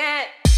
Get.